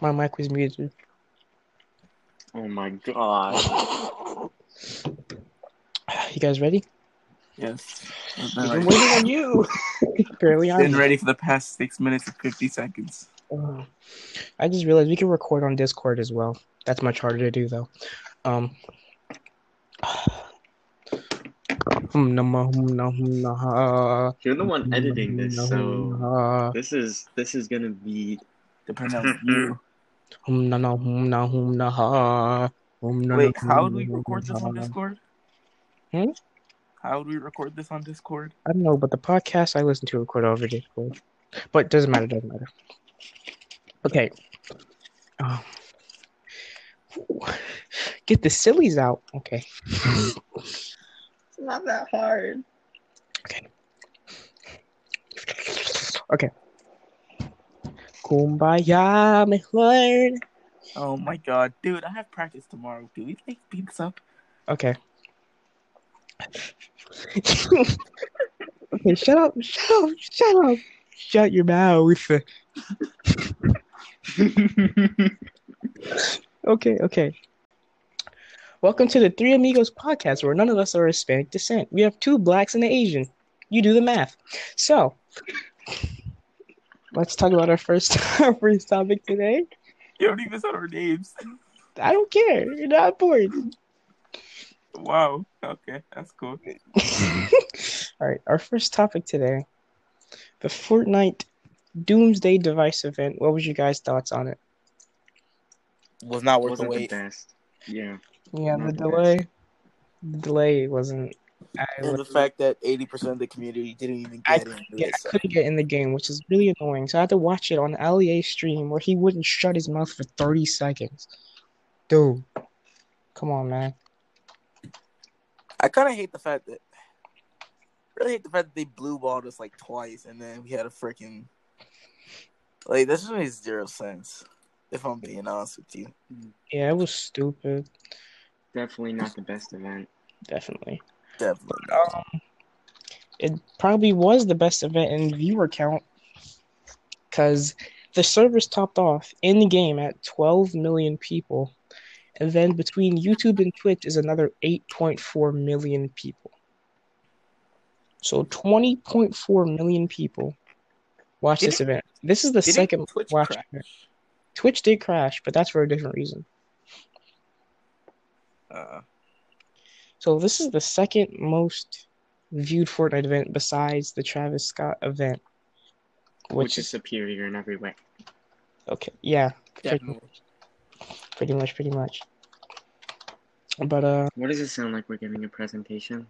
My mic was muted. Oh my god. You guys ready? Yes. We've been waiting on you. Barely on. Been you. ready for the past six minutes and fifty seconds. Uh, I just realized we can record on Discord as well. That's much harder to do though. Um. hum nama, hum na, hum na, ha. You're the one editing this, so this is this is gonna be Depending on you. hum na, na, hum na, hum na, ha. Hum na, Wait, na, how do we record this on. Discord? Hmm? How do we record this on Discord? I don't know, but the podcast I listen to record over Discord. But it doesn't matter, doesn't matter. Okay. Um, get the sillies out. Okay. It's not that hard. Okay. Okay. Kumbaya, my lord. Oh my god, dude, I have practice tomorrow. Do we speed this up? Okay. okay, shut up, shut up, shut up. Shut your mouth. Okay, okay. Welcome to the Three Amigos podcast, where none of us are Hispanic descent. We have two blacks and an Asian. You do the math. So, let's talk about our first our first topic today. You don't even said our names. I don't care. You're not important. Wow. Okay, that's cool. All right, our first topic today: the Fortnite Doomsday Device event. What was your guys' thoughts on it? Was not worth the Wasn't the wait. best. Yeah. Yeah, Not the the delay. The delay wasn't. I, And the fact that eighty percent of the community didn't even get into yeah, this. I couldn't get in the game, which is really annoying. So I had to watch it on LEA stream where he wouldn't shut his mouth for 30 seconds. Dude, come on, man. I kind of hate the fact that, really hate the fact that they blue balled us like twice, and then we had a freaking like this just makes zero sense. If I'm being honest with you, Yeah, it was stupid. Definitely not the best event. Definitely. Definitely. Um, it probably was the best event in viewer count because the servers topped off in the game at 12 million people. And then between YouTube and Twitch is another 8.4 million people. So 20.4 million people watch this event. This is the second Twitch watch crash? event. Twitch did crash, but that's for a different reason. Uh, So this is the second most viewed Fortnite event besides the Travis Scott event. Which, Which is is superior in every way. okay, yeah, pretty, definitely. pretty much, pretty much. But uh, What does it sound like we're giving a presentation?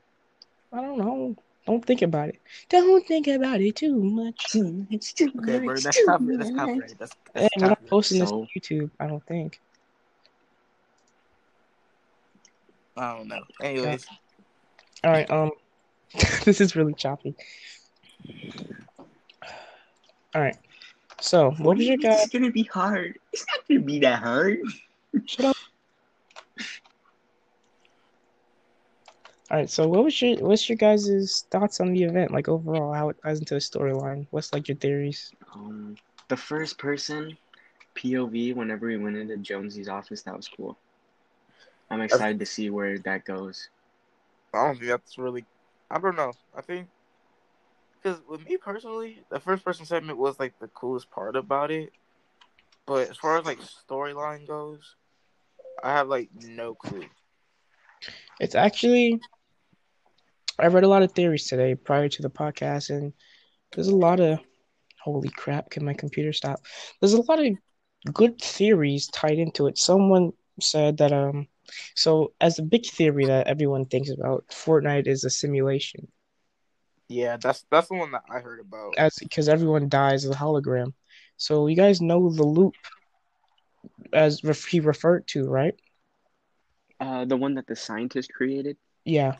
I don't know. Don't think about it. Don't think about it too much. It's too Okay, much. bro, that's too copyright. That's much. copyright. That's, Hey, that's we're not copyright. posting this on YouTube. I don't think. I don't know. Anyways, All right. Um, this is really choppy. All right. So, what was your guys? It's gonna be hard. It's not gonna be that hard. Shut up. All right, so what was your what's your guys' thoughts on the event, like overall, how it ties into the storyline? What's like your theories? Um, the first person POV whenever we went into Jonesy's office, that was cool. I'm excited to see where that goes. I don't think that's really. I don't know. I think because with me personally, the first person segment was like the coolest part about it. But as far as like storyline goes, I have like no clue. It's actually I read a lot of theories today prior to the podcast, and there's a lot of holy crap, can my computer stop? There's a lot of good theories tied into it. Someone said that um so as a big theory that everyone thinks about, Fortnite is a simulation. Yeah, that's that's the one that I heard about. as because everyone dies as a hologram. So you guys know the loop as ref- he referred to, right? Uh, the one that the scientist created. Yeah.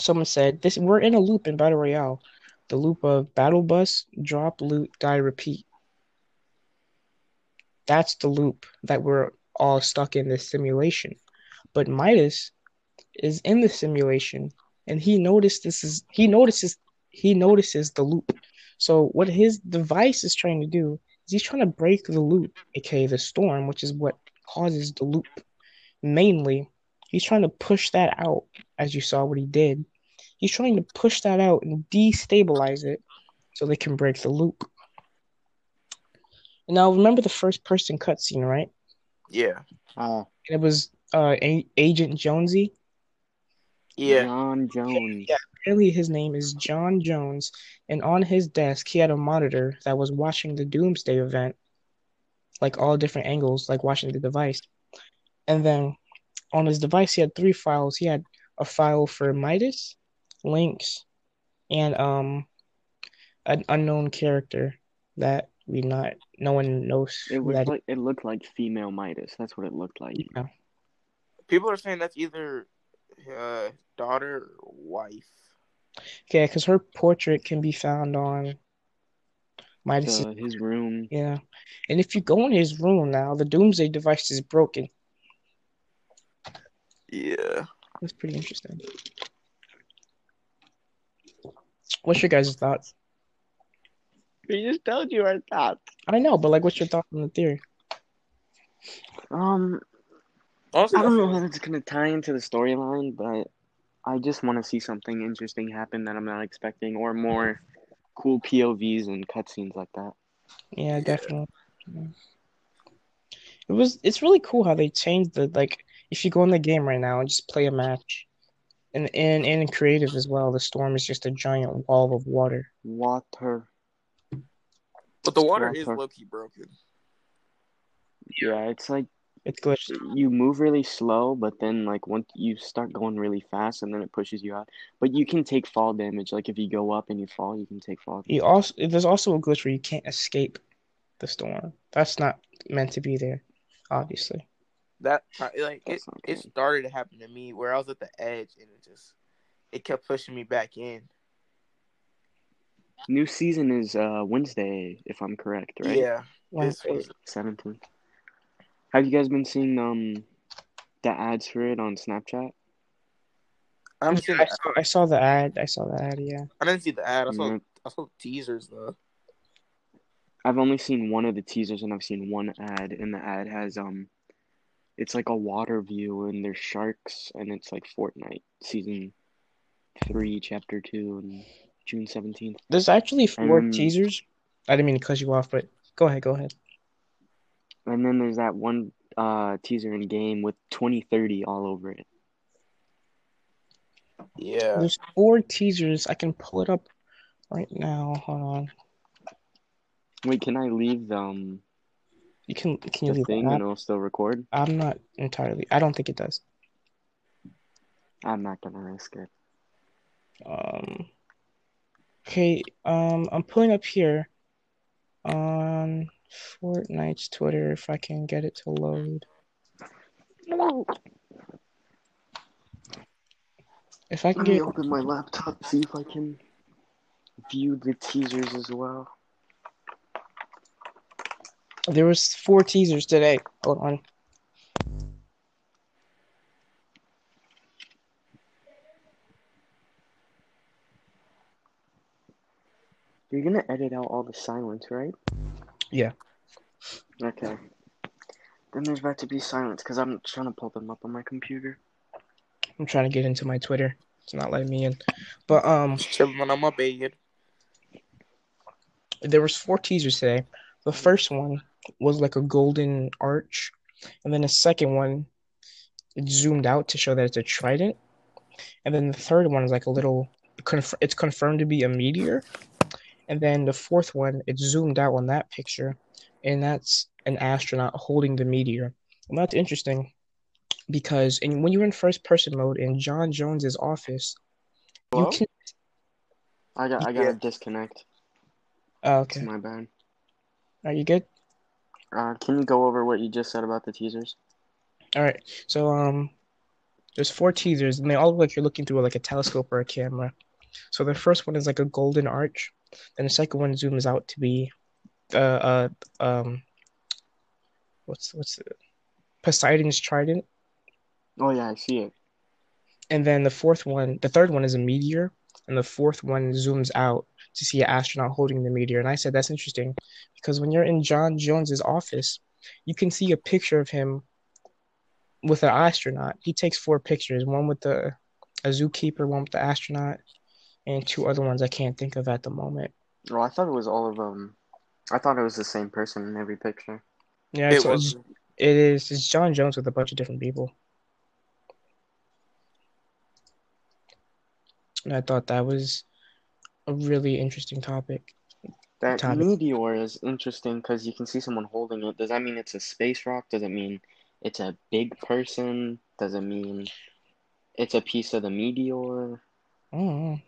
Someone said this we're in a loop in Battle Royale. The loop of battle bus, drop, loot, die, repeat. That's the loop that we're all stuck in this simulation. But Midas is in the simulation and he noticed this is he notices he notices the loop. So what his device is trying to do is he's trying to break the loop, aka the storm, which is what causes the loop. Mainly, he's trying to push that out, as you saw what he did. He's trying to push that out and destabilize it so they can break the loop. Now, remember the first person cutscene, right? Yeah. Uh, And it was uh, A- Agent Jonesy. Yeah. John Jones. Yeah. Apparently, his name is John Jones, and on his desk, he had a monitor that was watching the Doomsday event, like all different angles, like watching the device. And then on his device, he had three files. He had a file for Midas, Lynx, and um, an unknown character that we not no one knows It who that looked like it looked like female Midas. That's what it looked like. Yeah. People are saying that's either uh, daughter or wife. Okay, because her portrait can be found on Midas. The, his room. Yeah, and if you go in his room now, the Doomsday device is broken. Yeah. That's pretty interesting. What's your guys' thoughts? We just told you our thoughts. I know, but like, what's your thoughts on the theory? Um, Honestly, I don't know feel- how it's gonna tie into the storyline, but I just want to see something interesting happen that I'm not expecting, or more cool POVs and cutscenes like that. Yeah, definitely. It was. It's really cool how they changed the like. If you go in the game right now and just play a match, and and and in creative as well, the storm is just a giant wall of water. Water. But the water is Water. low key broken. Yeah, it's like It's glitched. you move really slow, but then like once you start going really fast, and then it pushes you out. But you can take fall damage. Like if you go up and you fall, you can take fall. You also there's also a glitch where you can't escape the storm. That's not meant to be there, obviously. That like it, That's it started to happen to me where I was at the edge and it just it kept pushing me back in. New season is uh Wednesday, if I'm correct, right? Yeah. Like, This Seventeenth. Have you guys been seeing um the ads for it on Snapchat? I haven't seen I saw, I saw the ad. I saw the ad. Yeah. I didn't see the ad. I saw Yeah. I saw the teasers though. I've only seen one of the teasers and I've seen one ad, and the ad has um, it's like a water view and there's sharks, and it's like Fortnite season three, chapter two, and June seventeenth. There's actually four Um, teasers. I didn't mean to cut you off, but go ahead. Go ahead. And then there's that one uh teaser in game with twenty thirty all over it. Yeah. There's four teasers. I can pull it up right now. Hold on. Wait, can I leave um You can can you leave thing that? and it'll still record? I'm not entirely. I don't think it does. I'm not gonna risk it. Um. Okay. Um. I'm pulling up here on Fortnite's Twitter if I can get it to load. If I can Let me get open my laptop, see if I can view the teasers as well. there was four teasers today. Hold on. You're gonna edit out all the silence, right? Yeah. Okay. Then there's about to be silence because I'm trying to pull them up on my computer. I'm trying to get into my Twitter. It's not letting me in. But um. Just chilling on my bed. there was four teasers today. The first one was like a golden arch, and then the second one it zoomed out to show that it's a trident, and then the third one is like a little. Conf- it's confirmed to be a meteor, and then the fourth one it zoomed out on that picture, and that's an astronaut holding the meteor. And that's interesting because in, when you're in first person mode in John Jones's office, Hello? you can. I got I gotta Yeah. disconnect. Oh, It's okay. my bad. Are you good? Uh, can you go over what you just said about the teasers? All right. So um, there's four teasers, and they all look like you're looking through like a telescope or a camera. So the first one is like a golden arch, and the second one zooms out to be, uh, uh um, what's what's the Poseidon's trident, Oh yeah, I see it. and then the fourth one, the third one is a meteor, and the fourth one zooms out to see an astronaut holding the meteor. And I said that's interesting because when you're in John Jones's office, you can see a picture of him with an astronaut. He takes four pictures, one with the a zookeeper, one with the astronaut, and two other ones I can't think of at the moment. Well, I thought it was all of them. I thought it was the same person in every picture. Yeah, It so was it's, it is. It's John Jones with a bunch of different people. And I thought that was a really interesting topic. That Topic. meteor is interesting because you can see someone holding it. Does that mean it's a space rock? Does it mean it's a big person? Does it mean it's a piece of the meteor? Oh,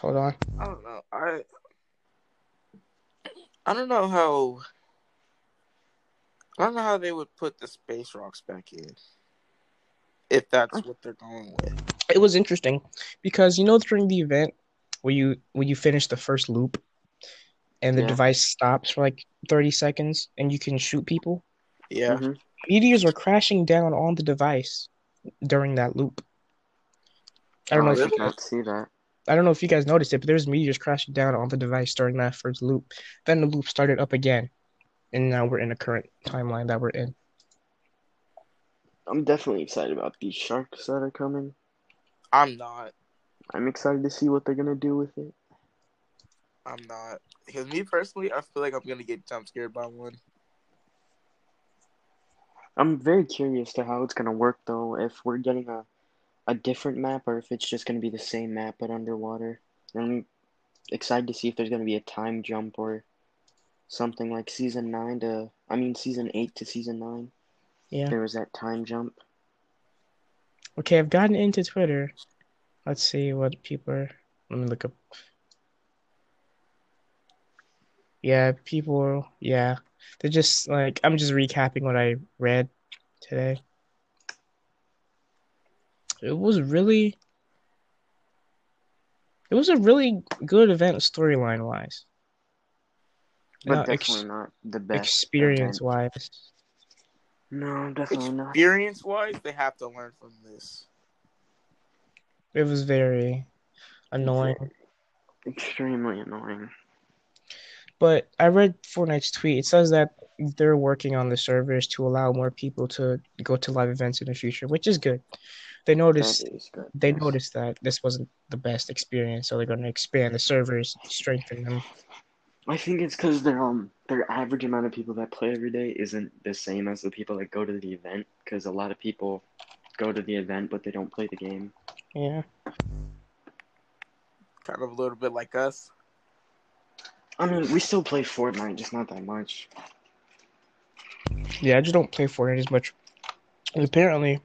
hold on. I don't know. I I don't know how I don't know how they would put the space rocks back in. If that's what they're going with. It was interesting because you know during the event where you when you finish the first loop and the Yeah. device stops for like 30 seconds and you can shoot people, Yeah. Mhm. meteors were crashing down on the device during that loop. I don't Oh, know if I you can see that. I don't know if you guys noticed it, but there was meteors crashing down on the device during that first loop. Then the loop started up again, and now we're in a current timeline that we're in. I'm definitely excited about these sharks that are coming. I'm not. I'm excited to see what they're gonna do with it. I'm not. Because me personally, I feel like I'm gonna get jump scared by one. I'm very curious to how it's gonna work though. If we're getting a a different map or if it's just gonna be the same map but underwater. I'm excited to see if there's gonna be a time jump or something like season nine to I mean season eight to season nine. Yeah. There was that time jump. Okay, I've gotten into Twitter. Let's see what people are. Let me look up. Yeah, people. Yeah, they're just like I'm just recapping what I read today. It was really. It was a really good event storyline wise. But Now, ex- definitely not the best experience event. wise. No, definitely not. Experience wise, they have to learn from this. It was very annoying. Extremely annoying. But I read Fortnite's tweet. It says that they're working on the servers to allow more people to go to live events in the future, which is good. They noticed good. they yes. noticed that this wasn't the best experience, so they're going to expand the servers, strengthen them. I think it's because their um their average amount of people that play every day isn't the same as the people that go to the event. Because a lot of people go to the event but they don't play the game. Yeah. Kind of a little bit like us. I mean, we still play Fortnite, just not that much. Yeah, I just don't play Fortnite as much. And apparently,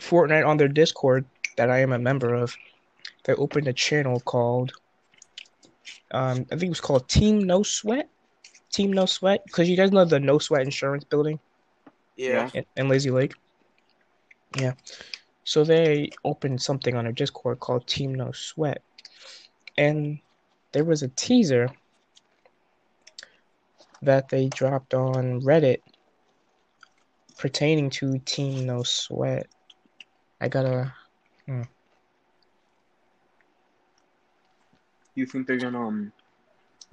Fortnite on their Discord that I am a member of, they opened a channel called, um, I think it was called Team No Sweat. Team No Sweat, because you guys know the No Sweat Insurance Building. Yeah. in, in Lazy Lake. Yeah. So they opened something on their Discord called Team No Sweat. And there was a teaser that they dropped on Reddit pertaining to Team No Sweat. I gotta. You think they're gonna um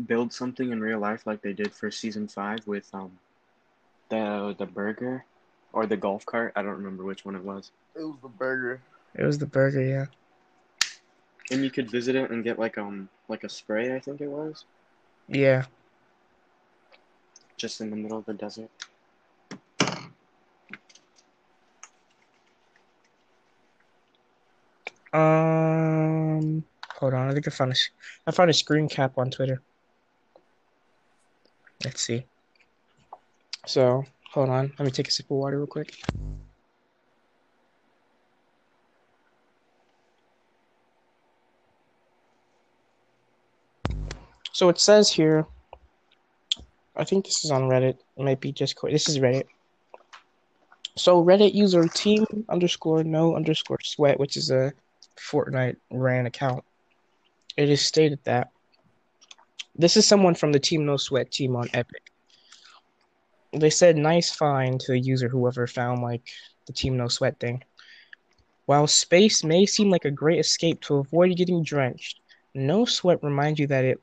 build something in real life like they did for season five with um the the burger or the golf cart? I don't remember which one it was. It was the burger. It was the burger, yeah. And you could visit it and get like um like a spray, I think it was, Yeah. just in the middle of the desert. Um. Hold on. I think I found a. I found a screen cap on Twitter. Let's see. So hold on. Let me take a sip of water real quick. So it says here. I think this is on Reddit. It might be just this is Reddit. So Reddit user team underscore no underscore sweat, which is a Fortnite ran account. It is stated that this is someone from the Team No Sweat team on Epic. They said nice find to the user whoever found like the Team No Sweat thing. While space may seem like a great escape to avoid getting drenched, No Sweat reminds you that it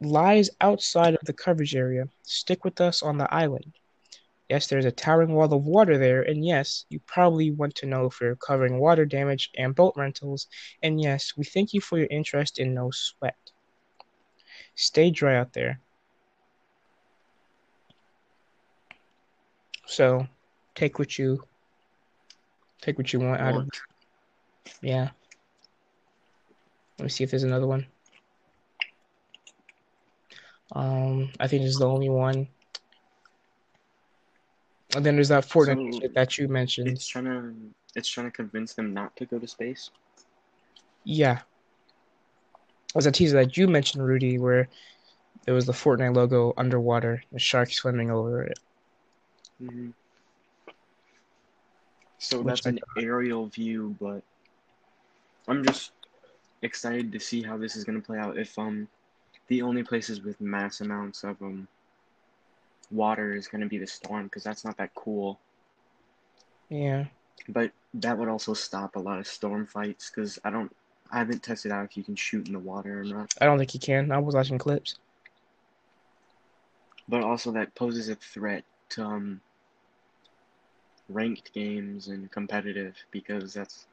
lies outside of the coverage area. Stick with us on the island. Yes, there's a towering wall of water there, and yes, you probably want to know if you're covering water damage and boat rentals, and yes, we thank you for your interest in No Sweat. Stay dry out there. So, take what you take what you want out of Want. yeah. Let me see if there's another one. Um, I think this is the only one. And then there's that Fortnite So, that you mentioned. It's trying to it's trying to convince them not to go to space. Yeah. It was a teaser that you mentioned, Rudy, where there was the Fortnite logo underwater, the shark swimming over it. hmm So Which that's an aerial view, but I'm just excited to see how this is gonna play out. If um the only places with mass amounts of um water is gonna be the storm, because that's not that cool. Yeah. But that would also stop a lot of storm fights, because I don't I haven't tested out if you can shoot in the water or not. I don't think you can. I was watching clips. But also that poses a threat to um ranked games and competitive because that's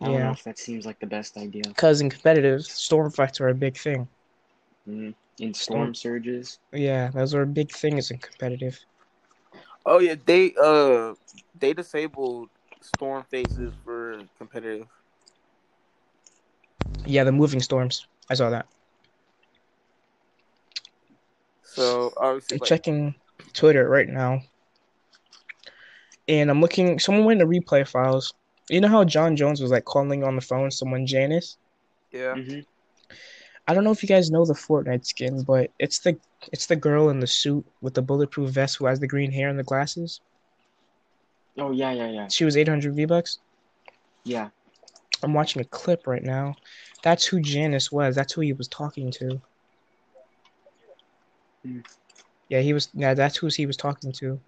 I don't know Yeah. if that seems like the best idea. Because in competitive, storm fights are a big thing. Mhm. In storm surges, Yeah, those are big things in competitive. Oh yeah, they uh they disabled storm faces for competitive. Yeah, the moving storms. I saw that. So obviously, I'm like, checking Twitter right now. And I'm looking someone went to replay files. You know how John Jones was like calling on the phone someone Janice? yeah, hmm I don't know if you guys know the Fortnite skin, but it's the it's the girl in the suit with the bulletproof vest who has the green hair and the glasses. Oh yeah, yeah, yeah, She was 800 V-bucks. yeah. I'm watching a clip right now. That's who Janice was. That's who he was talking to. Hmm. Yeah, he was. Yeah, that's who he was talking to.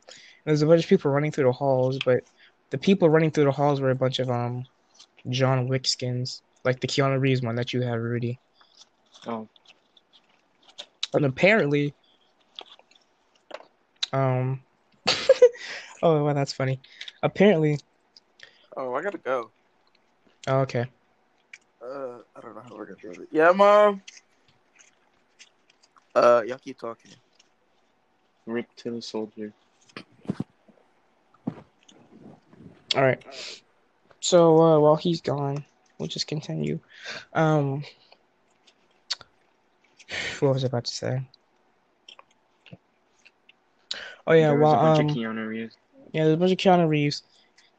There's a bunch of people running through the halls, but the people running through the halls were a bunch of um John Wick skins, like the Keanu Reeves one that you have, Rudy. Oh, And apparently, um, oh, well, that's funny. Apparently, Oh, I gotta go. oh, okay. Uh, I don't know how we're gonna do it. Yeah, mom. Uh, y'all keep talking. Rick to the soldier. All right. So uh, while he's gone, we'll just continue. Um, what was I about to say? Oh yeah, there was well, a bunch um, of Keanu Reeves. yeah, there's a bunch of Keanu Reeves,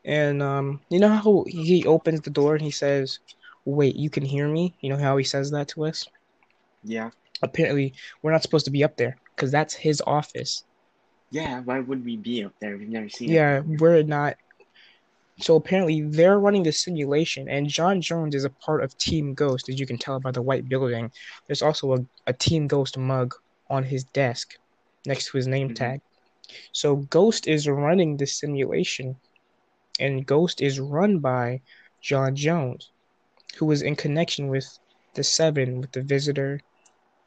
and um, you know how he opens the door and he says, "Wait, you can hear me." You know how he says that to us? Yeah, Apparently, we're not supposed to be up there because that's his office. yeah. Why would we be up there? We've never seen it. Yeah, we're not. So apparently they're running the simulation, and John Jones is a part of Team Ghost, as you can tell by the white building. There's also a, a Team Ghost mug on his desk next to his name Mhm. tag. So Ghost is running the simulation, and Ghost is run by John Jones, who is in connection with the Seven, with the Visitor,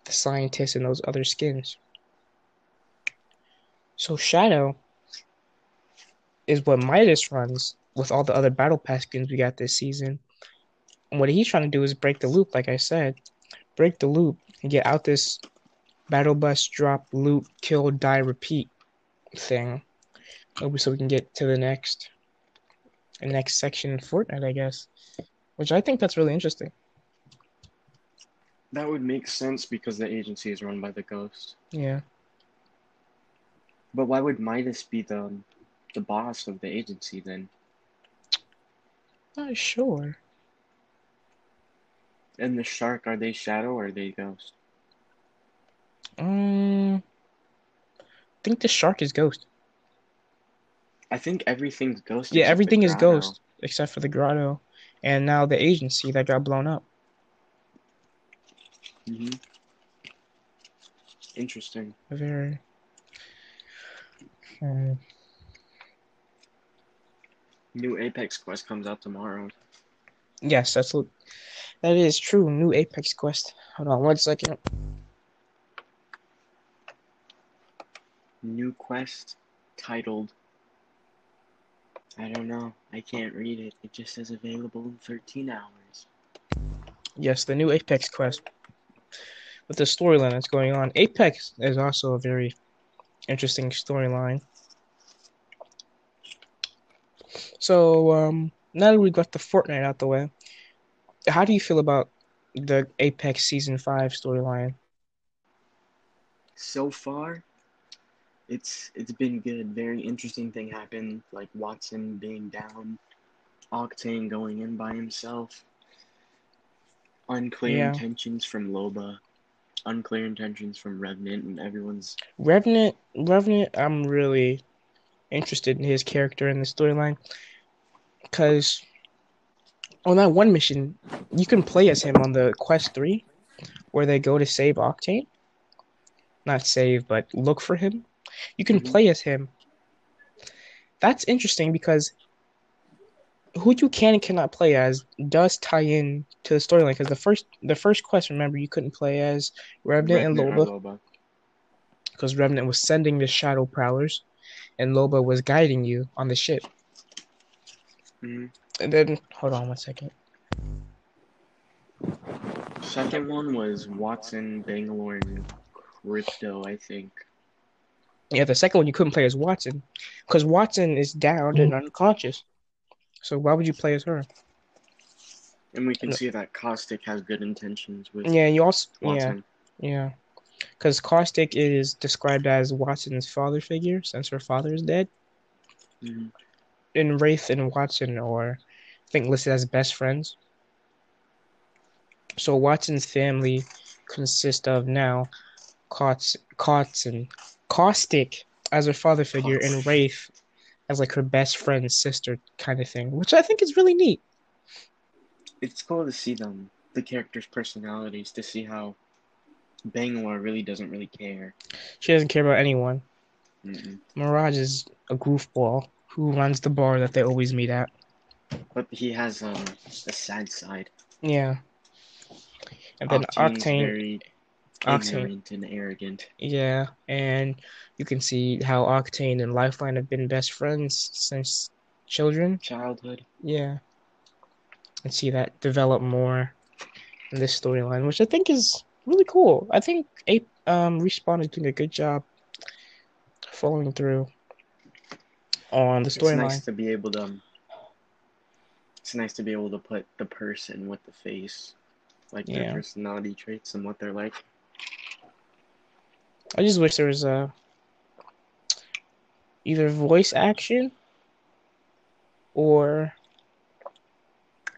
the Scientist, and those other skins. So Shadow is what Midas runs with all the other Battle Pass skins we got this season. And what he's trying to do is break the loop, like I said. Break the loop and get out this Battle Bus drop, loot, kill, die, repeat thing. Maybe so we can get to the next the next section in Fortnite, I guess. Which I think that's really interesting. That would make sense because the agency is run by the Ghost. Yeah. But why would Midas be the the boss of the agency then? Not sure. And the shark, are they Shadow or are they Ghost? Um I think the shark is ghost. I think everything's Ghost. Yeah, everything is ghost except for the grotto. And now the agency that got blown up. hmm Interesting. Very. Hmm. New Apex Quest comes out tomorrow. Yes, that's what That is true. New Apex quest. Hold on one second. New quest titled. I don't know. I can't read it. It just says available in 13 hours. Yes, the new Apex quest. With the storyline that's going on. Apex is also a very interesting storyline. So, um, now that we got the Fortnite out the way, how do you feel about the Apex Season 5 storyline? So far, it's it's been good. Very interesting thing happened, like Wattson being down, Octane going in by himself, unclear Yeah. intentions from Loba, unclear intentions from Revenant, and everyone's Revenant, Revenant, I'm really interested in his character and the storyline because on that one mission, you can play as him on the quest three, where they go to save Octane. Not save, but look for him. You can Mhm. play as him. That's interesting because who you can and cannot play as does tie in to the storyline. Because the first, the first quest, remember, you couldn't play as Revenant, and Loba. because Revenant was sending the Shadow Prowlers, and Loba was guiding you on the ship. Mhm. And then, hold on one second. Second one was Wattson, Bangalore, and Crypto, I think. Yeah, the second one you couldn't play as Wattson, because Wattson is downed and unconscious. So why would you play as her? And we can No. see that Caustic has good intentions with Yeah, you also yeah yeah, because Caustic is described as Wattson's father figure since her father is dead. Mhm. And Wraith and Wattson are, I think, listed as best friends. So Wattson's family consists of now Cautson, Caustic as her father figure, and Wraith as like her best friend's sister kind of thing, which I think is really neat. It's cool to see them, the characters' personalities, to see how Bangalore really doesn't really care. She doesn't care about anyone. Mm-mm. Mirage is a goofball who runs the bar that they always meet at. But he has um, a sad side. Yeah. And then Octane's Octane, very Octane, and arrogant. yeah, and you can see how Octane and Lifeline have been best friends since children. Childhood. Yeah. And see that develop more in this storyline, which I think is really cool. I think Ape um Respawn is doing a good job following through on the storyline. It's nice to be able to. um, It's nice to be able to put the person with the face, like their personality traits and what they're like. I just wish there was a either voice action or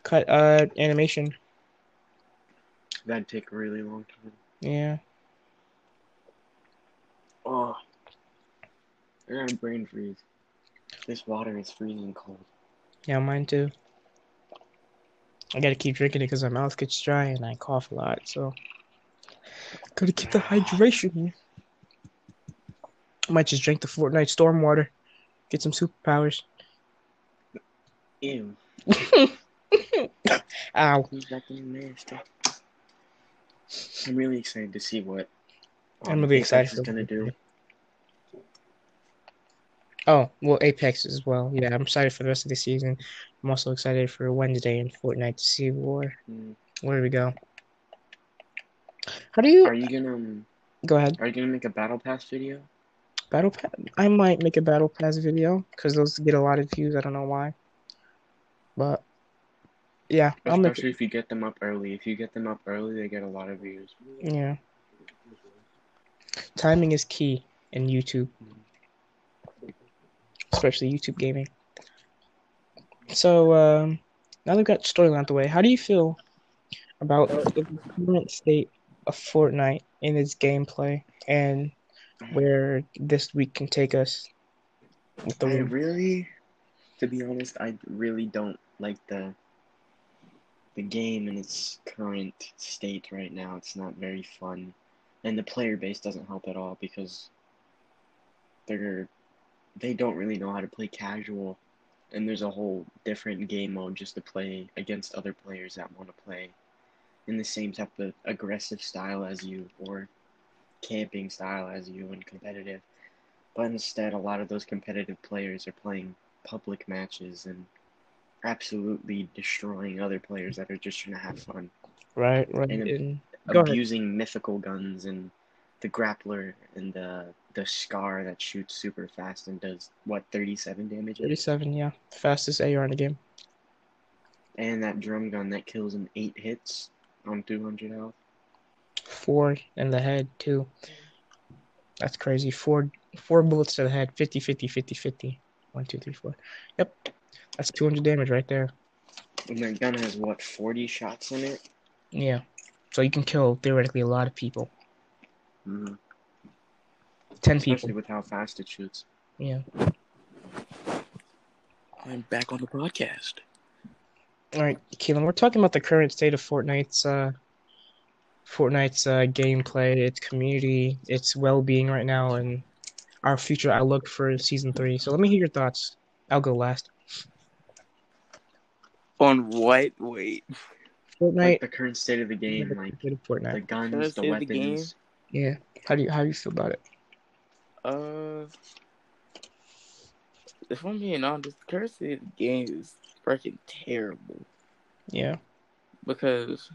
cut uh animation. That'd take a really long time. Yeah. Oh, I got a brain freeze. This water is freezing cold. Yeah, mine too. I gotta keep drinking it because my mouth gets dry and I cough a lot, so gotta keep the hydration. I might just drink the Fortnite storm water, get some superpowers. Ew, Ow. who's that thing nasty? I'm really excited to see what I'm um, really Apex excited is gonna do. Oh, well, Apex as well. Yeah, I'm excited for the rest of the season. I'm also excited for Wednesday and Fortnite to see where Mm. where do we go. How do you Are you gonna um, go ahead? Are you gonna make a battle pass video? Battle Pass. I might make a Battle Pass video because those get a lot of views. I don't know why, but yeah. Especially if you get them up early. If you get them up early, they get a lot of views. Yeah, timing is key in YouTube, especially YouTube gaming. So um, now they've got storyline out the way. How do you feel about the current state of Fortnite in its gameplay and where this week can take us with the I win? really, to be honest, I really don't like the the game in its current state right now. It's not very fun, and the player base doesn't help at all because they're they don't really know how to play casual, and there's a whole different game mode just to play against other players that want to play in the same type of aggressive style as you or camping style as you and competitive. But instead, a lot of those competitive players are playing public matches and absolutely destroying other players that are just trying to have fun. Right, right. And And, go ahead. abusing mythical guns and the grappler and the the scar that shoots super fast and does what 37 damage 37, yeah. Fastest AR in the game. and that drum gun that kills in 8 hits on 200 health Four in the head, too. That's crazy. Four four bullets to the head. 50, 50, 50, 50. One, two, three, four. Yep. That's 200 damage right there. and that gun has what 40 shots in it Yeah. So you can kill, theoretically, a lot of people. mm 10 especially people. with how fast it shoots Yeah. I'm back on the podcast. All right, Keelan, we're talking about the current state of Fortnite's uh, Fortnite's uh, gameplay, its community, its well-being right now, and our future outlook for season three. So let me hear your thoughts. I'll go last. On what? Wait. Fortnite. like the current state of the game like State the guns Current the state of the game? weapons Yeah. How do you how do you feel about it? Uh, if I'm being honest, the current state of the game is freaking terrible Yeah. because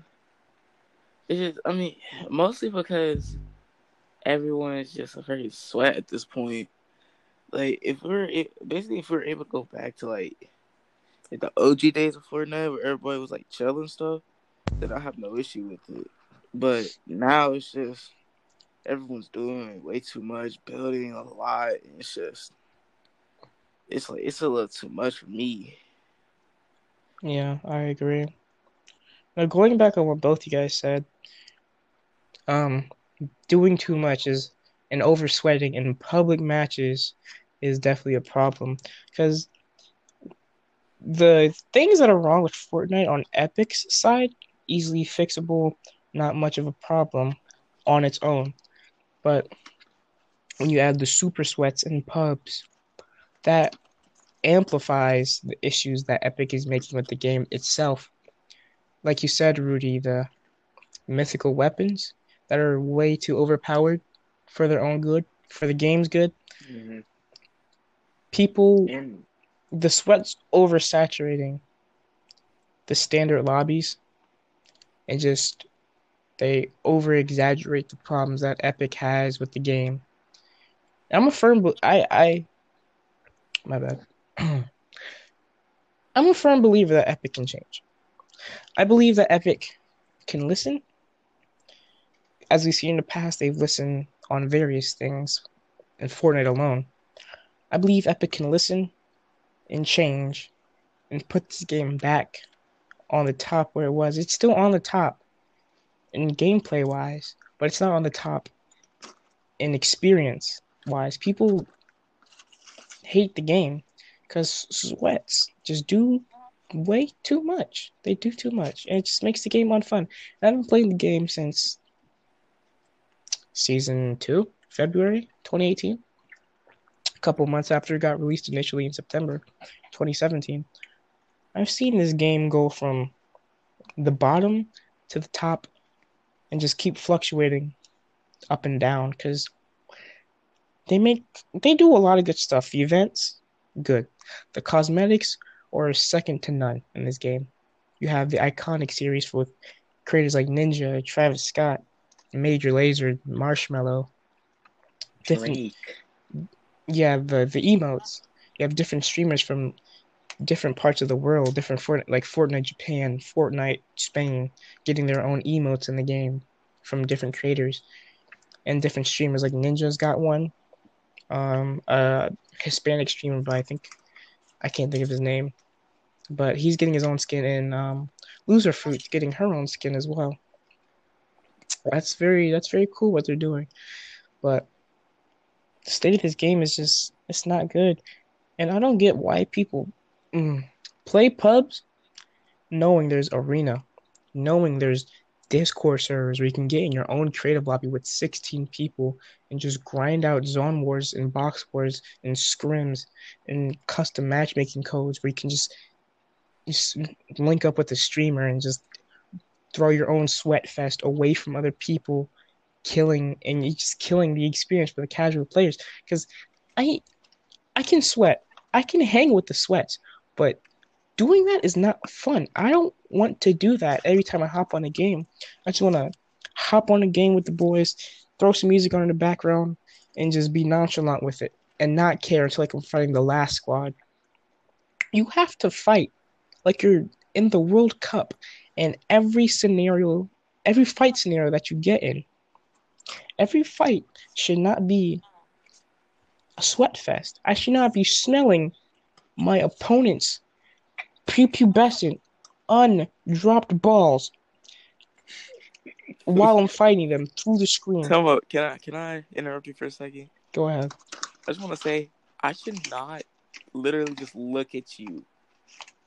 it's just. I mean, mostly because everyone is just a freaking sweat at this point. Like, if we're it, basically if we're able to go back to like, like the OG days of Fortnite where everybody was like chill and stuff, then I have no issue with it. But now it's just everyone's doing way too much, building a lot, and it's just it's like it's a little too much for me. Yeah, I agree. Now going back on what both you guys said, um, doing too much is and over sweating in public matches is definitely a problem because the things that are wrong with Fortnite on Epic's side easily fixable, not much of a problem on its own. But when you add the super sweats and pubs, that amplifies the issues that Epic is making with the game itself. Like you said, Rudy, the mythical weapons that are way too overpowered for their own good, for the game's good. Mhm. People, and the sweat's oversaturating the standard lobbies and just they over exaggerate the problems that Epic has with the game. I'm a firm, I, I, my bad. I'm a firm believer that Epic can change. I believe that Epic can listen. As we see in the past, they've listened on various things in Fortnite alone. I believe Epic can listen and change and put this game back on the top where it was. It's still on the top in gameplay wise, but it's not on the top in experience wise. People hate the game because sweats just do way too much. They do too much, and it just makes the game unfun. I haven't played the game since season two, February 2018. Couple months after it got released initially in September 2017. I've seen this game go from the bottom to the top and just keep fluctuating up and down because they make they do a lot of good stuff. The events, good. The cosmetics are second to none in this game. You have the iconic series with creators like Ninja, Travis Scott, Major Lazer, Marshmello. Drake. Yeah, the the emotes. You have different streamers from different parts of the world, different like Fortnite Japan, Fortnite Spain, getting their own emotes in the game from different creators and different streamers. Like Ninja's got one, um, a Hispanic streamer, but I think I can't think of his name, but he's getting his own skin, and um, Loserfruit's getting her own skin as well. That's very that's very cool what they're doing, but the state of this game is just it's not good, and I don't get why people mm, play pubs knowing there's arena, knowing there's Discord servers where you can get in your own creative lobby with 16 people and just grind out zone wars and box wars and scrims and custom matchmaking codes where you can just, just link up with the streamer and just throw your own sweat fest away from other people, killing and just killing the experience for the casual players. Because I, I can sweat, I can hang with the sweats, but doing that is not fun. I don't want to do that every time I hop on a game. I just want to hop on a game with the boys, throw some music on in the background, and just be nonchalant with it and not care until like I'm fighting the last squad. You have to fight like you're in the World Cup and every scenario, every fight scenario that you get in, every fight should not be a sweat fest. I should not be smelling my opponent's prepubescent, undropped balls while I'm fighting them through the screen. Come up. Can I can I interrupt you for a second? Go ahead. I just want to say I should not literally just look at you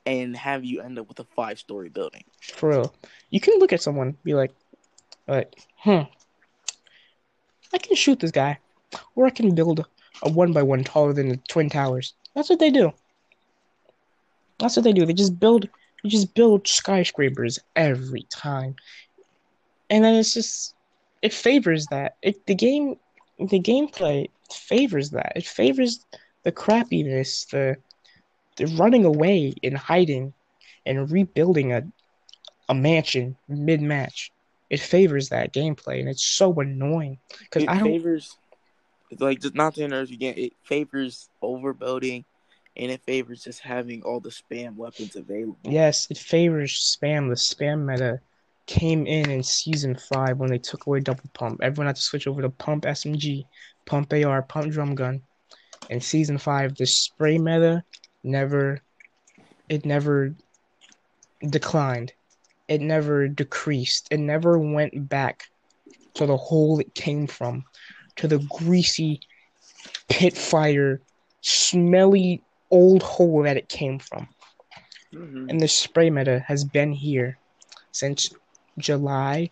and have you end up with a five story building. For real. You can look at someone, be like, like, hmm, I can shoot this guy. Or I can build a one by one taller than the Twin Towers. That's what they do. That's what they do. They just build they just build skyscrapers every time. And then it's just it favors that. It the game the gameplay favors that. It favors the crappiness, the the running away and hiding and rebuilding a a mansion mid match. It favors that gameplay and it's so annoying because It I don't favors, like, just not to interrupt you again. It favors overbuilding, and it favors just having all the spam weapons available. Yes, it favors spam. The spam meta came in in season five when they took away double pump. Everyone had to switch over to pump SMG, pump AR, pump drum gun. In season five, the spray meta never, it never declined. It never decreased. It never went back to the hole it came from, to the greasy pit fire, smelly old hole that it came from Mhm. and the spray meta has been here since July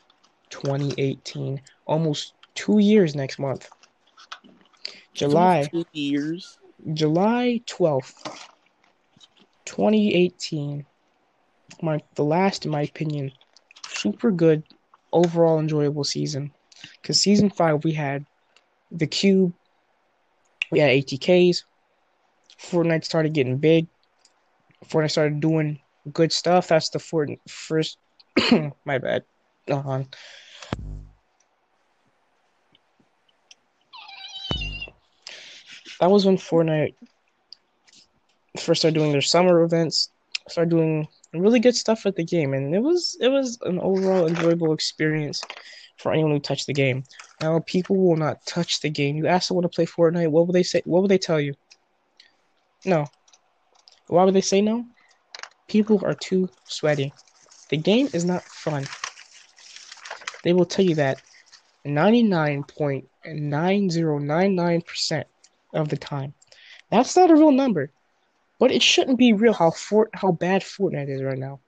2018, almost two years next month. July, Two years. July 12th, 2018, marked the last, in my opinion, super good, overall enjoyable season. Because season five, we had the cube, we had ATKs, Fortnite started getting big, Fortnite started doing good stuff. That's the Fort first. my bad. Hold on. That was when Fortnite first started doing their summer events, started doing really good stuff with the game, and it was it was an overall enjoyable experience for anyone who touched the game. Now people will not touch the game. You ask someone to play Fortnite, what will they say? What will they tell you? No. Why would they say no? People are too sweaty. The game is not fun. They will tell you that 99.9099% of the time. That's not a real number. But it shouldn't be real how Fort how bad Fortnite is right now.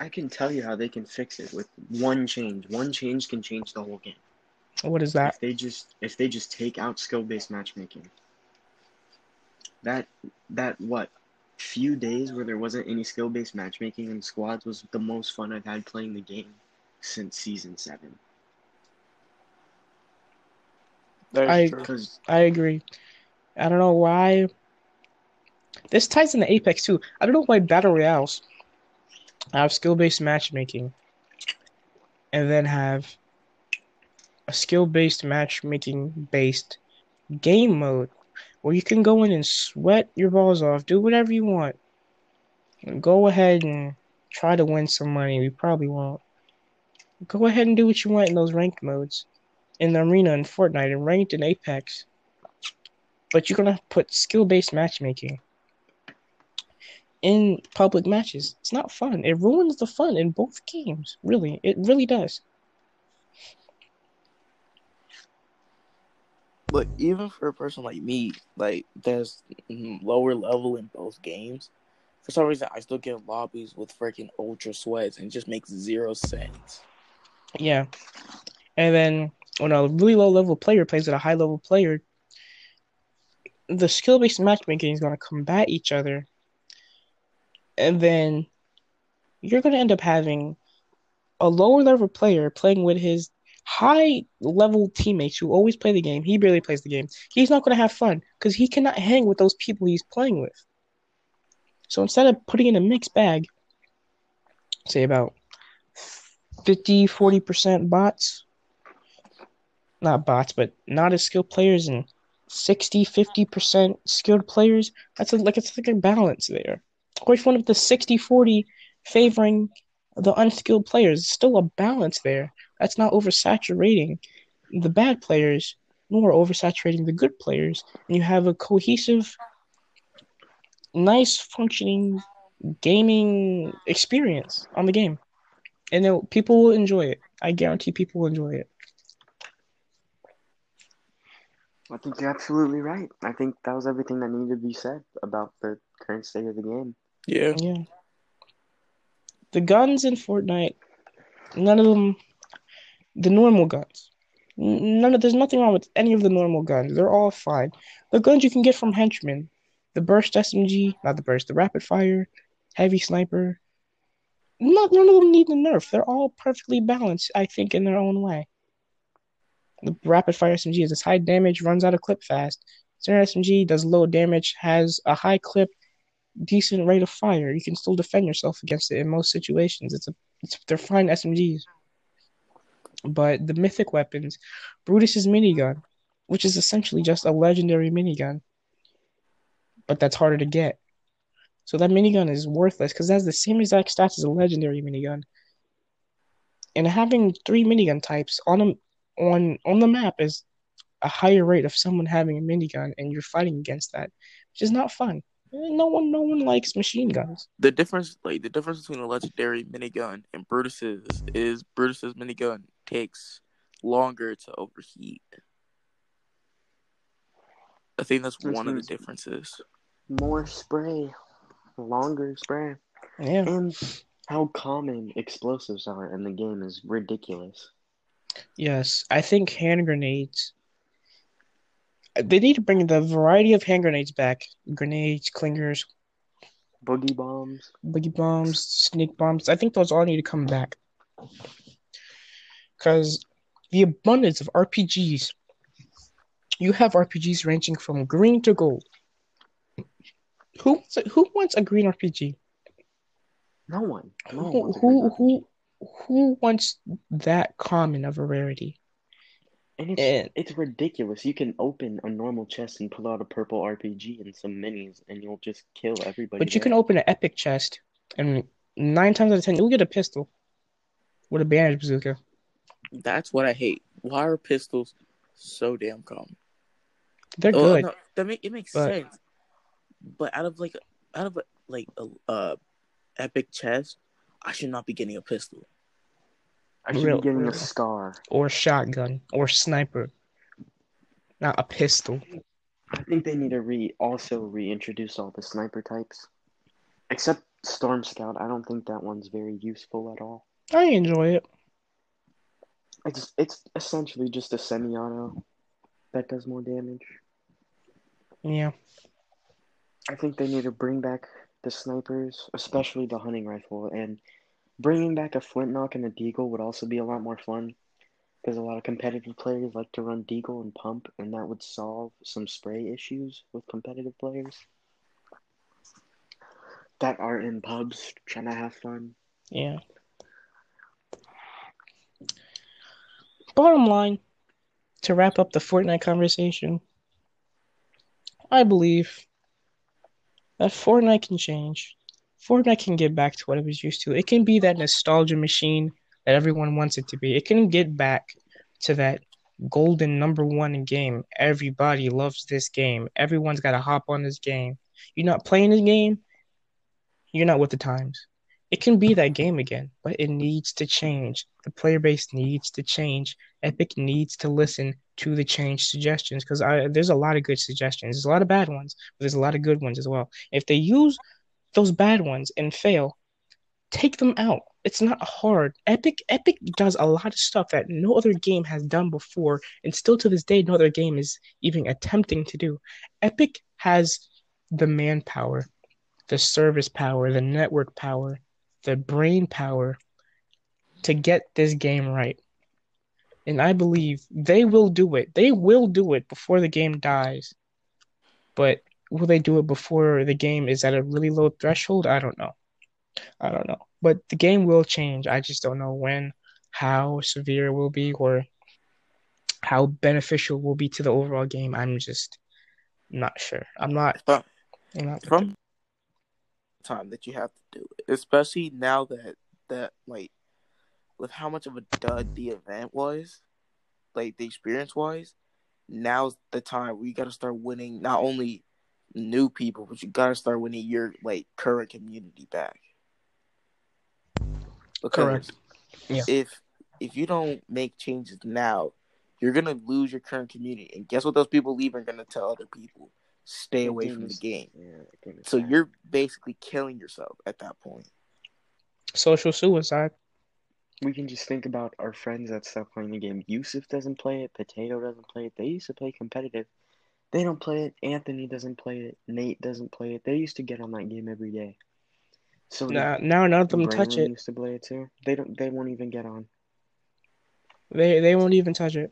I can tell you how they can fix it with one change. One change can change the whole game. What is that? If they just if they just take out skill based matchmaking. That that what few days where there wasn't any skill based matchmaking in squads was the most fun I've had playing the game since season seven. I- true. I agree. I don't know why. This ties into Apex too. I don't know why Battle Royales have skill based matchmaking and then have a skill based matchmaking based game mode where you can go in and sweat your balls off, do whatever you want. Go ahead and try to win some money. We probably won't. Go ahead and do what you want in those ranked modes. In the arena in Fortnite and ranked in Apex but you're gonna put skill based matchmaking in public matches. It's not fun. It ruins the fun in both games. Really, it really does. But even for a person like me, like that's lower level in both games, for some reason I still get lobbies with freaking ultra sweats and it just makes zero sense. Yeah. And then when a really low level player plays with a high level player, the skill based matchmaking is gonna combat each other. And then you're gonna end up having a lower level player playing with his high level teammates who always play the game. He barely plays the game. He's not going to have fun because he cannot hang with those people he's playing with. So instead of putting in a mixed bag, say about 50, 40% bots, not bots, but not as skilled players and 60, 50% skilled players, that's a, like it's like a balance there. If one of the 60, 40 favoring the unskilled players, still a balance there. That's not oversaturating the bad players, nor oversaturating the good players. And you have a cohesive, nice functioning gaming experience on the game. And people will enjoy it. I guarantee people will enjoy it. I think you're absolutely right. I think that was everything that needed to be said about the current state of the game. Yeah. Yeah. The guns in Fortnite, none of them, the normal guns. None of there's nothing wrong with any of the normal guns. They're all fine. The guns you can get from henchmen, the burst SMG, not the burst, the rapid fire, heavy sniper. Not none of them need a nerf. They're all perfectly balanced, I think, in their own way. The rapid fire SMG is high damage, runs out of clip fast. Standard SMG does low damage, has a high clip, decent rate of fire. You can still defend yourself against it in most situations. It's a it's, they're fine SMGs. But the mythic weapons, Brutus's minigun, which is essentially just a legendary minigun, but that's harder to get. So that minigun is worthless because it has the same exact stats as a legendary minigun. And having three minigun types on a, on on the map is a higher rate of someone having a minigun and you're fighting against that, which is not fun. Eh, no one, no one likes machine guns. The difference, like the difference between a legendary minigun and Brutus's, is Brutus's minigun takes longer to overheat. I think that's Which one of the differences. More spray, longer spray, Yeah, and how common explosives are in the game is ridiculous. yes. I think hand grenades. They need to bring the variety of hand grenades back. Grenades, clingers, Boogie bombs. boogie bombs, snake bombs. I think those all need to come back. Because the abundance of RPGs, you have RPGs ranging from green to gold. Who wants a, who wants a green RPG? No one. No Who wants who who who wants that common of a rarity? And it's And it's ridiculous. You can open a normal chest and pull out a purple RPG and some minis, and you'll just kill everybody. but you can open an epic chest, and nine times out of ten you'll get a pistol with a bandage bazooka. That's what I hate. Why are pistols so damn common? They're Oh, good. no, that make it makes but- sense. But out of like out of like a uh, epic chest, I should not be getting a pistol. I should Real- be getting real. a scar. or shotgun or sniper, not a pistol. I think they need to re also reintroduce all the sniper types, except Storm Scout. I don't think that one's very useful at all. I enjoy it. It's it's essentially just a semi-auto that does more damage. Yeah, I think they need to bring back the snipers, especially the hunting rifle, and bringing back a flintlock and a deagle would also be a lot more fun. Because a lot of competitive players like to run deagle and pump, and that would solve some spray issues with competitive players that are in pubs trying to have fun. yeah. Bottom line, to wrap up the Fortnite conversation, I believe that Fortnite can change. Fortnite can get back to what it was used to. It can be that nostalgia machine that everyone wants it to be. It can get back to that golden number one game. Everybody loves this game. Everyone's got to hop on this game. You're not playing this game, you're not with the times. It can be that game again, but it needs to change. The player base needs to change. Epic needs to listen to the change suggestions because there's a lot of good suggestions. There's a lot of bad ones, but there's a lot of good ones as well. If they use those bad ones and fail, take them out. It's not hard. Epic Epic does a lot of stuff that no other game has done before, and still to this day, no other game is even attempting to do. Epic has the manpower, the service power, the network power, the brain power to get this game right. And I believe they will do it. They will do it before the game dies. But will they do it before the game is at a really low threshold? I don't know. I don't know. But the game will change. I just don't know when, how severe it will be, or how beneficial it will be to the overall game. I'm just not sure. I'm not. From, I'm not from time that you have to do it, especially now that that like with how much of a dud the event was, like the experience wise. Now's the time we got to start winning not only new people, but you got to start winning your like current community back. Because Correct. Yeah. if if you don't make changes now, you're gonna lose your current community. And guess what? Those people leave are gonna tell other people, stay away from the game. Yeah, the game is So you're basically killing yourself at that point. social suicide. We can just think about our friends that stopped playing the game. Yusuf doesn't play it. Potato doesn't play it. They used to play competitive. They don't play it. Anthony doesn't play it. Nate doesn't play it. They used to get on that game every day. So Now, now none of them touch it. used to play it too. They don't. They won't even get on. They they won't even touch it.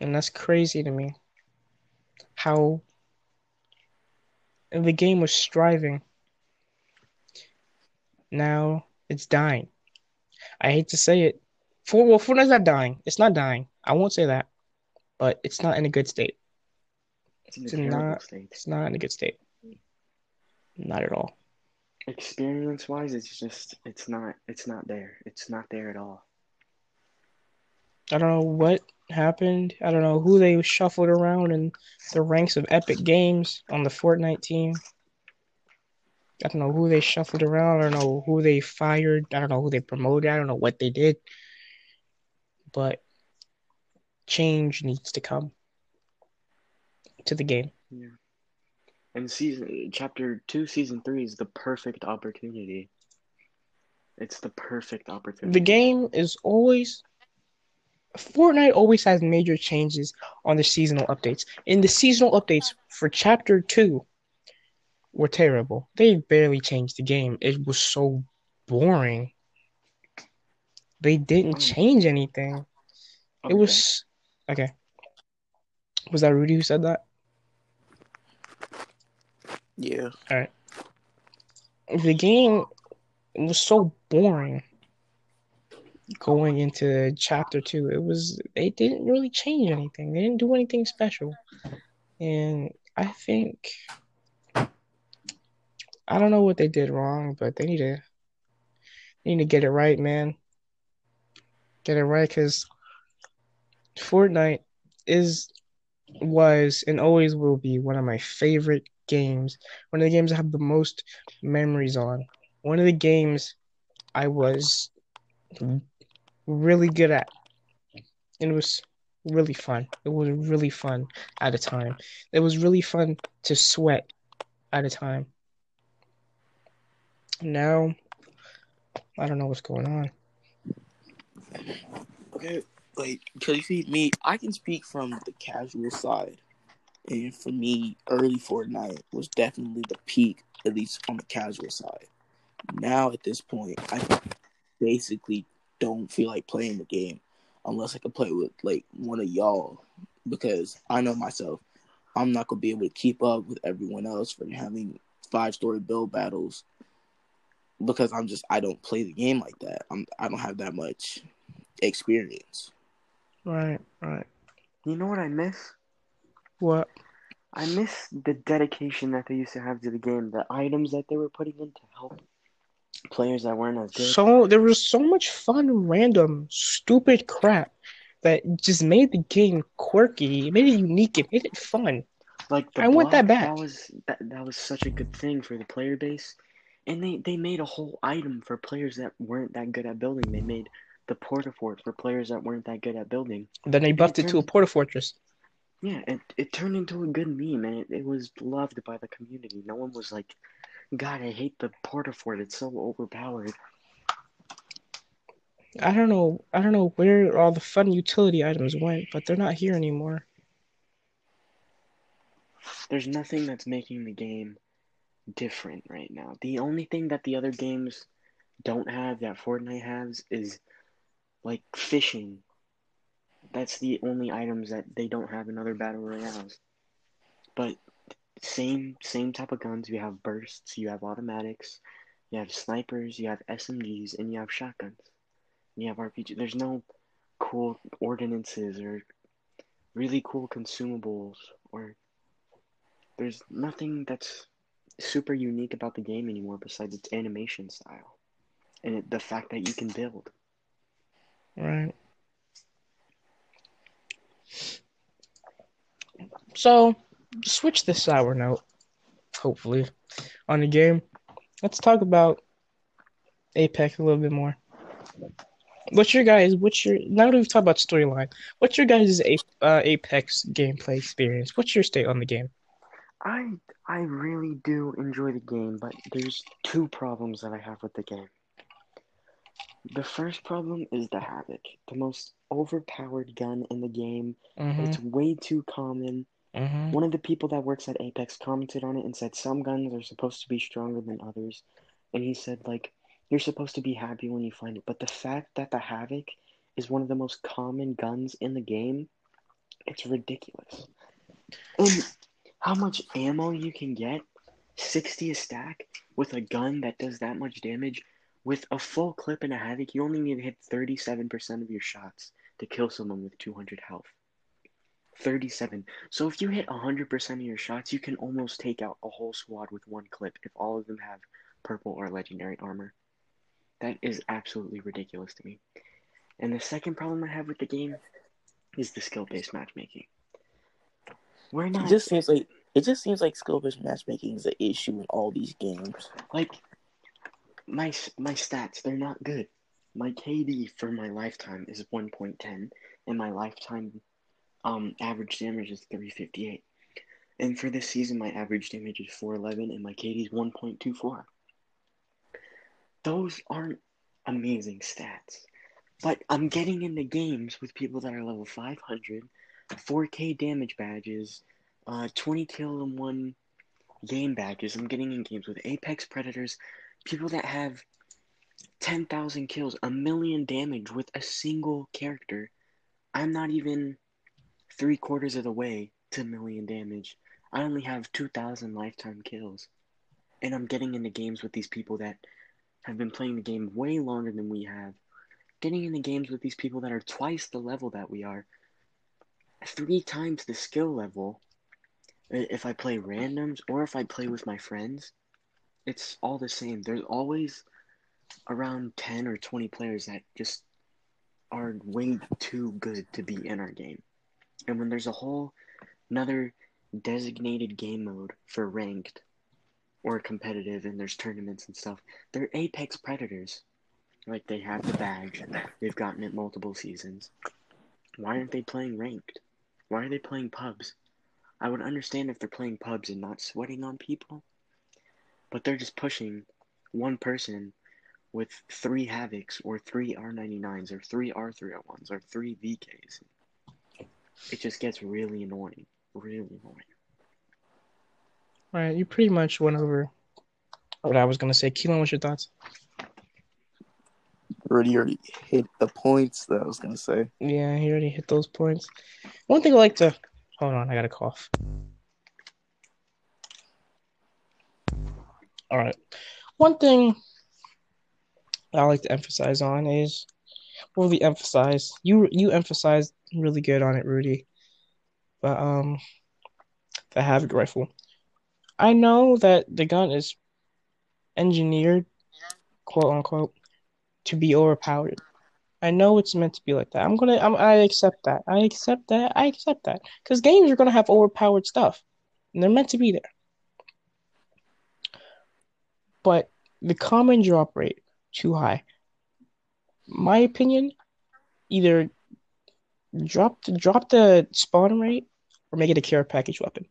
And that's crazy to me. How the game was striving. Now it's dying. I hate to say it. For well, Fortnite's not dying. It's not dying. I won't say that. But it's not in a good state. It's It's not- state. It's not in a good state. Not at all. Experience wise, it's just it's not it's not there. It's not there at all. I don't know what happened. I don't know who they shuffled around in the ranks of Epic Games on the Fortnite team. I don't know who they shuffled around. I don't know who they fired. I don't know who they promoted. I don't know what they did. But change needs to come to the game. Yeah. And season chapter two, season three is the perfect opportunity. It's the perfect opportunity. The game is always Fortnite always has major changes on the seasonal updates. And the seasonal updates for chapter 2 were terrible. They barely changed the game. It was so boring. They didn't change anything. It was okay. Was that Rudy who said that? Yeah. All right. The game was so boring going into chapter two. It was they didn't really change anything. They didn't do anything special. And I think I don't know what they did wrong, but they need to they need to get it right, man. Get it right because Fortnite is was and always will be one of my favorite games. One of the games I have the most memories on. One of the games I was really good at. And it was really fun. It was really fun at a time. It was really fun to sweat at a time. Now, I don't know what's going on. Okay. Like, because you see, me, I can speak from the casual side. And for me, early Fortnite was definitely the peak, at least on the casual side. Now, at this point, I basically don't feel like playing the game unless I can play with, like, one of y'all. Because I know myself, I'm not to be able to keep up with everyone else for having five story build battles. Because I'm just, I don't play the game like that. I'm, I don't have that much experience. Right, right. You know what I miss? What? I miss the dedication that they used to have to the game, the items that they were putting in to help players that weren't as good. So there was so much fun, random, stupid crap that just made the game quirky. It made it unique. It made it fun. Like I want that block, back. That was that, that was such a good thing for the player base, and they they made a whole item for players that weren't that good at building. They made the porta fort for players that weren't that good at building. Then they buffed it to a porta fortress. Yeah, it, it turned into a good meme, and it, it was loved by the community. No one was like, "God, I hate the porta fort. It's so overpowered." I don't know. I don't know where all the fun utility items went, but they're not here anymore. There's nothing that's making the game different right now. The only thing that the other games don't have that Fortnite has is like fishing. That's the only items that they don't have in other battle royales. But same same type of guns. You have bursts, you have automatics, you have snipers, you have SMGs, and you have shotguns. And you have RPG. There's no cool ordinances or really cool consumables or there's nothing that's super unique about the game anymore besides its animation style and it, the fact that you can build. Right. So, switch this sour note, hopefully, on the game. Let's talk about Apex a little bit more. What's your guys? What's your now that we've talked about storyline? What's your guys' uh, Apex gameplay experience? What's your state on the game? I I really do enjoy the game, but there's two problems that I have with the game. The first problem is the Havoc, the most overpowered gun in the game. Mm-hmm. It's way too common. Mm-hmm. One of the people that works at Apex commented on it and said some guns are supposed to be stronger than others. And he said, like, you're supposed to be happy when you find it. But the fact that the Havoc is one of the most common guns in the game, it's ridiculous. And how much ammo you can get, 60 a stack, with a gun that does that much damage, with a full clip and a Havoc, you only need to hit 37% of your shots to kill someone with 200 health. 37. So if you hit 100% of your shots, you can almost take out a whole squad with one clip if all of them have purple or legendary armor. That is absolutely ridiculous to me. And the second problem I have with the game is the skill-based matchmaking. We're It not just seems like it just seems like skill based matchmaking is an issue in all these games. like my my stats. They're not good. My KD for my lifetime is 1.10, and my lifetime um average damage is 358. And for this season, my average damage is 411, and my KD is 1.24. Those aren't amazing stats, but I'm getting into games with people that are level 500, 4K damage badges, uh, 20 kill and one game badges. I'm getting in games with Apex Predators, people that have 10,000 kills, a million damage with a single character. I'm not even three quarters of the way to a million damage. I only have 2,000 lifetime kills. And I'm getting into games with these people that have been playing the game way longer than we have. Getting into games with these people that are twice the level that we are, three times the skill level. If I play randoms or if I play with my friends, it's all the same. There's always around 10 or 20 players that just are way too good to be in our game. And when there's a whole another designated game mode for ranked or competitive and there's tournaments and stuff, they're Apex Predators. Like they have the badge, they've gotten it multiple seasons. Why aren't they playing ranked? Why are they playing pubs? I would understand if they're playing pubs and not sweating on people, but they're just pushing one person with three Havocs or three R99s or three R301s or three VKs. It just gets really annoying. Really annoying. All right, you pretty much went over what I was gonna say. Keelan, what's your thoughts? Already already hit the points that I was gonna say. Yeah, he already hit those points. One thing I like to hold on, I got a cough. All right. One thing I like to emphasize on is really emphasize you you emphasized really good on it, Rudy. But um the Havoc rifle. I know that the gun is engineered, quote unquote, to be overpowered. I know it's meant to be like that. I'm gonna, I'm, I accept that. I accept that. I accept that. Because games are gonna have overpowered stuff, and they're meant to be there. But the common drop rate too high. My opinion, either drop the drop the spawn rate or make it a care package weapon.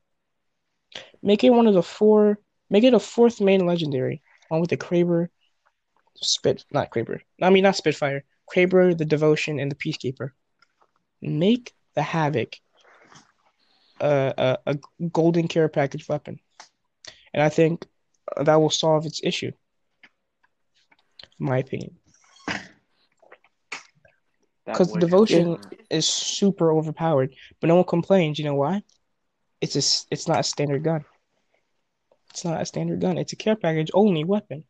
Make it one of the four. Make it a fourth main legendary, along with the Kraber, Spit, not Kraber. I mean not Spitfire. Kraber, the Devotion, and the Peacekeeper. Make the Havoc a, a, a golden care package weapon, and I think that will solve its issue. in my opinion. Because would devotion- help. Is super overpowered, but no one complains. You know why? It's a, s- it's not a standard gun. It's not a standard gun. It's a care package only weapon.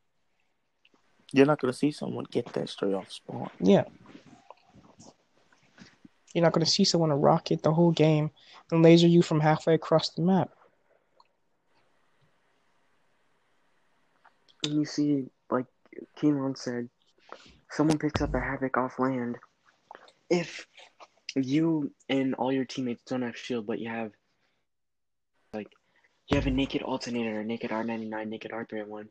You're not gonna see someone get that straight off spawn. Yeah. You're not going to see someone rocket the whole game and laser you from halfway across the map. You see, like Keenan said, someone picks up a havoc off land. If you and all your teammates don't have shield, but you have like you have a naked alternator, a naked R99, naked R301,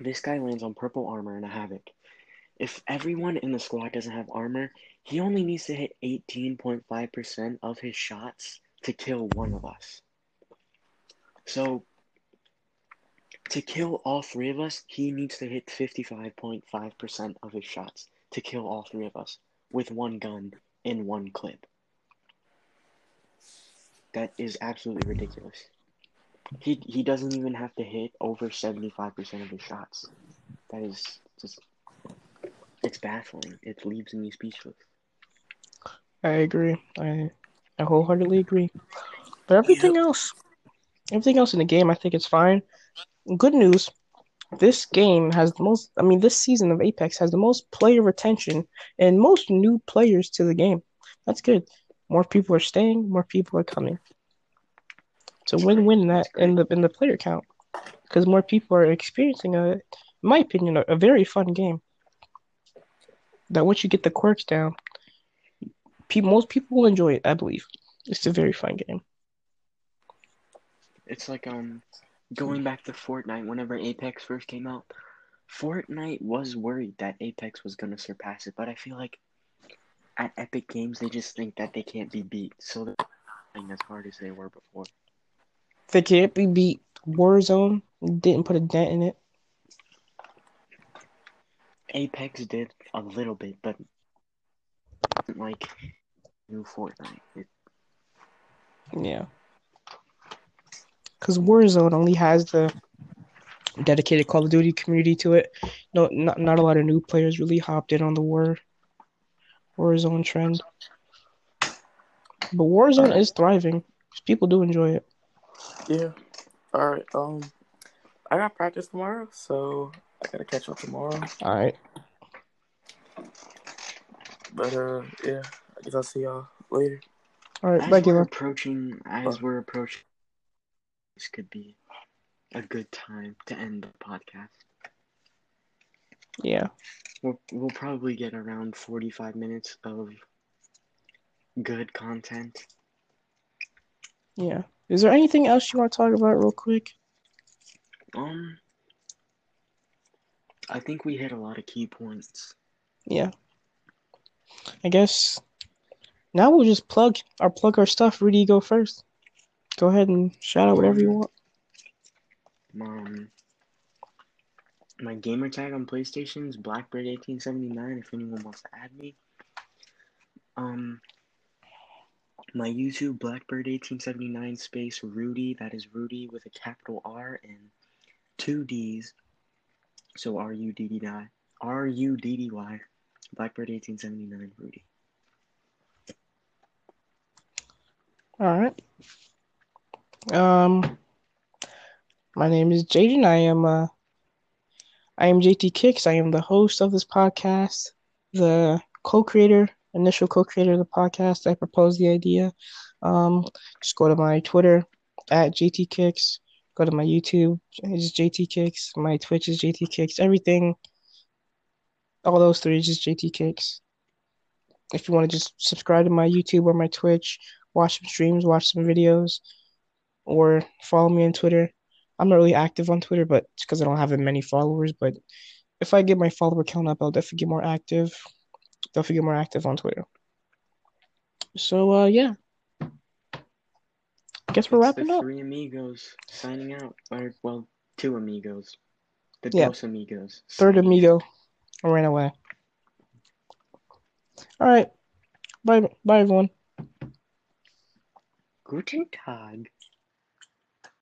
this guy lands on purple armor and a havoc. If everyone in the squad doesn't have armor, he only needs to hit 18.5% of his shots to kill one of us. So to kill all three of us, he needs to hit 55.5% of his shots to kill all three of us with one gun in one clip. That is absolutely ridiculous. He he doesn't even have to hit over 75% of his shots. That is just it's baffling. It leaves me speechless. I agree. I I wholeheartedly agree. But everything else, everything else in the game, I think it's fine. Good news. This game has the most. I mean, this season of Apex has the most player retention and most new players to the game. That's good. More people are staying. More people are coming. It's a win-win that in the in the player count because more people are experiencing a, in my opinion, a, a very fun game. That once you get the quirks down, people most people will enjoy it. I believe it's a very fun game. It's like um going back to Fortnite whenever Apex first came out. Fortnite was worried that Apex was gonna surpass it, but I feel like at Epic Games they just think that they can't be beat, so they're playing as hard as they were before. They can't be beat. Warzone didn't put a dent in it. Apex did a little bit, but like new Fortnite. It, Yeah. Because Warzone only has the dedicated Call of Duty community to it. No, not not a lot of new players really hopped in on the War Warzone trend. But Warzone is thriving. People do enjoy it. Yeah. All right. Um, I got practice tomorrow, so I gotta catch up tomorrow. All right. But uh, yeah. I guess I'll see y'all later. All right. as Bye, we're Gila. approaching, as we're approaching, this could be a good time to end the podcast. Yeah. We'll, we'll probably get around 45 minutes of good content. Yeah. Is there anything else you want to talk about real quick? Um, I think we hit a lot of key points. Yeah. I guess now we'll just plug our plug our stuff. Rudy, go first. Go ahead and shout out whatever you want. Um, my gamer tag on PlayStation is Blackbird1879 if anyone wants to add me. Um, my YouTube Blackbird1879 space Rudy, that is Rudy with a capital R and two D's. So R U D D Y. R U D D Y. Blackbird1879 Rudy. All right. Um, my name is Jaden. I am uh, I am JT Kicks. I am the host of this podcast, the co-creator, initial co-creator of the podcast. I proposed the idea. Um, just go to my Twitter at JT Kicks. Go to my YouTube. It's JT Kicks. My Twitch is JT Kicks. Everything, all those three is just JT Kicks. If you want to just subscribe to my YouTube or my Twitch, watch some streams, watch some videos, or follow me on Twitter. I'm not really active on Twitter, but it's because I don't have that many followers. But if I get my follower count up, I'll definitely get more active. Definitely get more active on Twitter. So uh yeah. I guess we're It's wrapping up. three amigos signing out. Or, well, two amigos. The Yeah. dos amigos. Third amigo ran away. All right. Bye bye everyone. Guten Tag.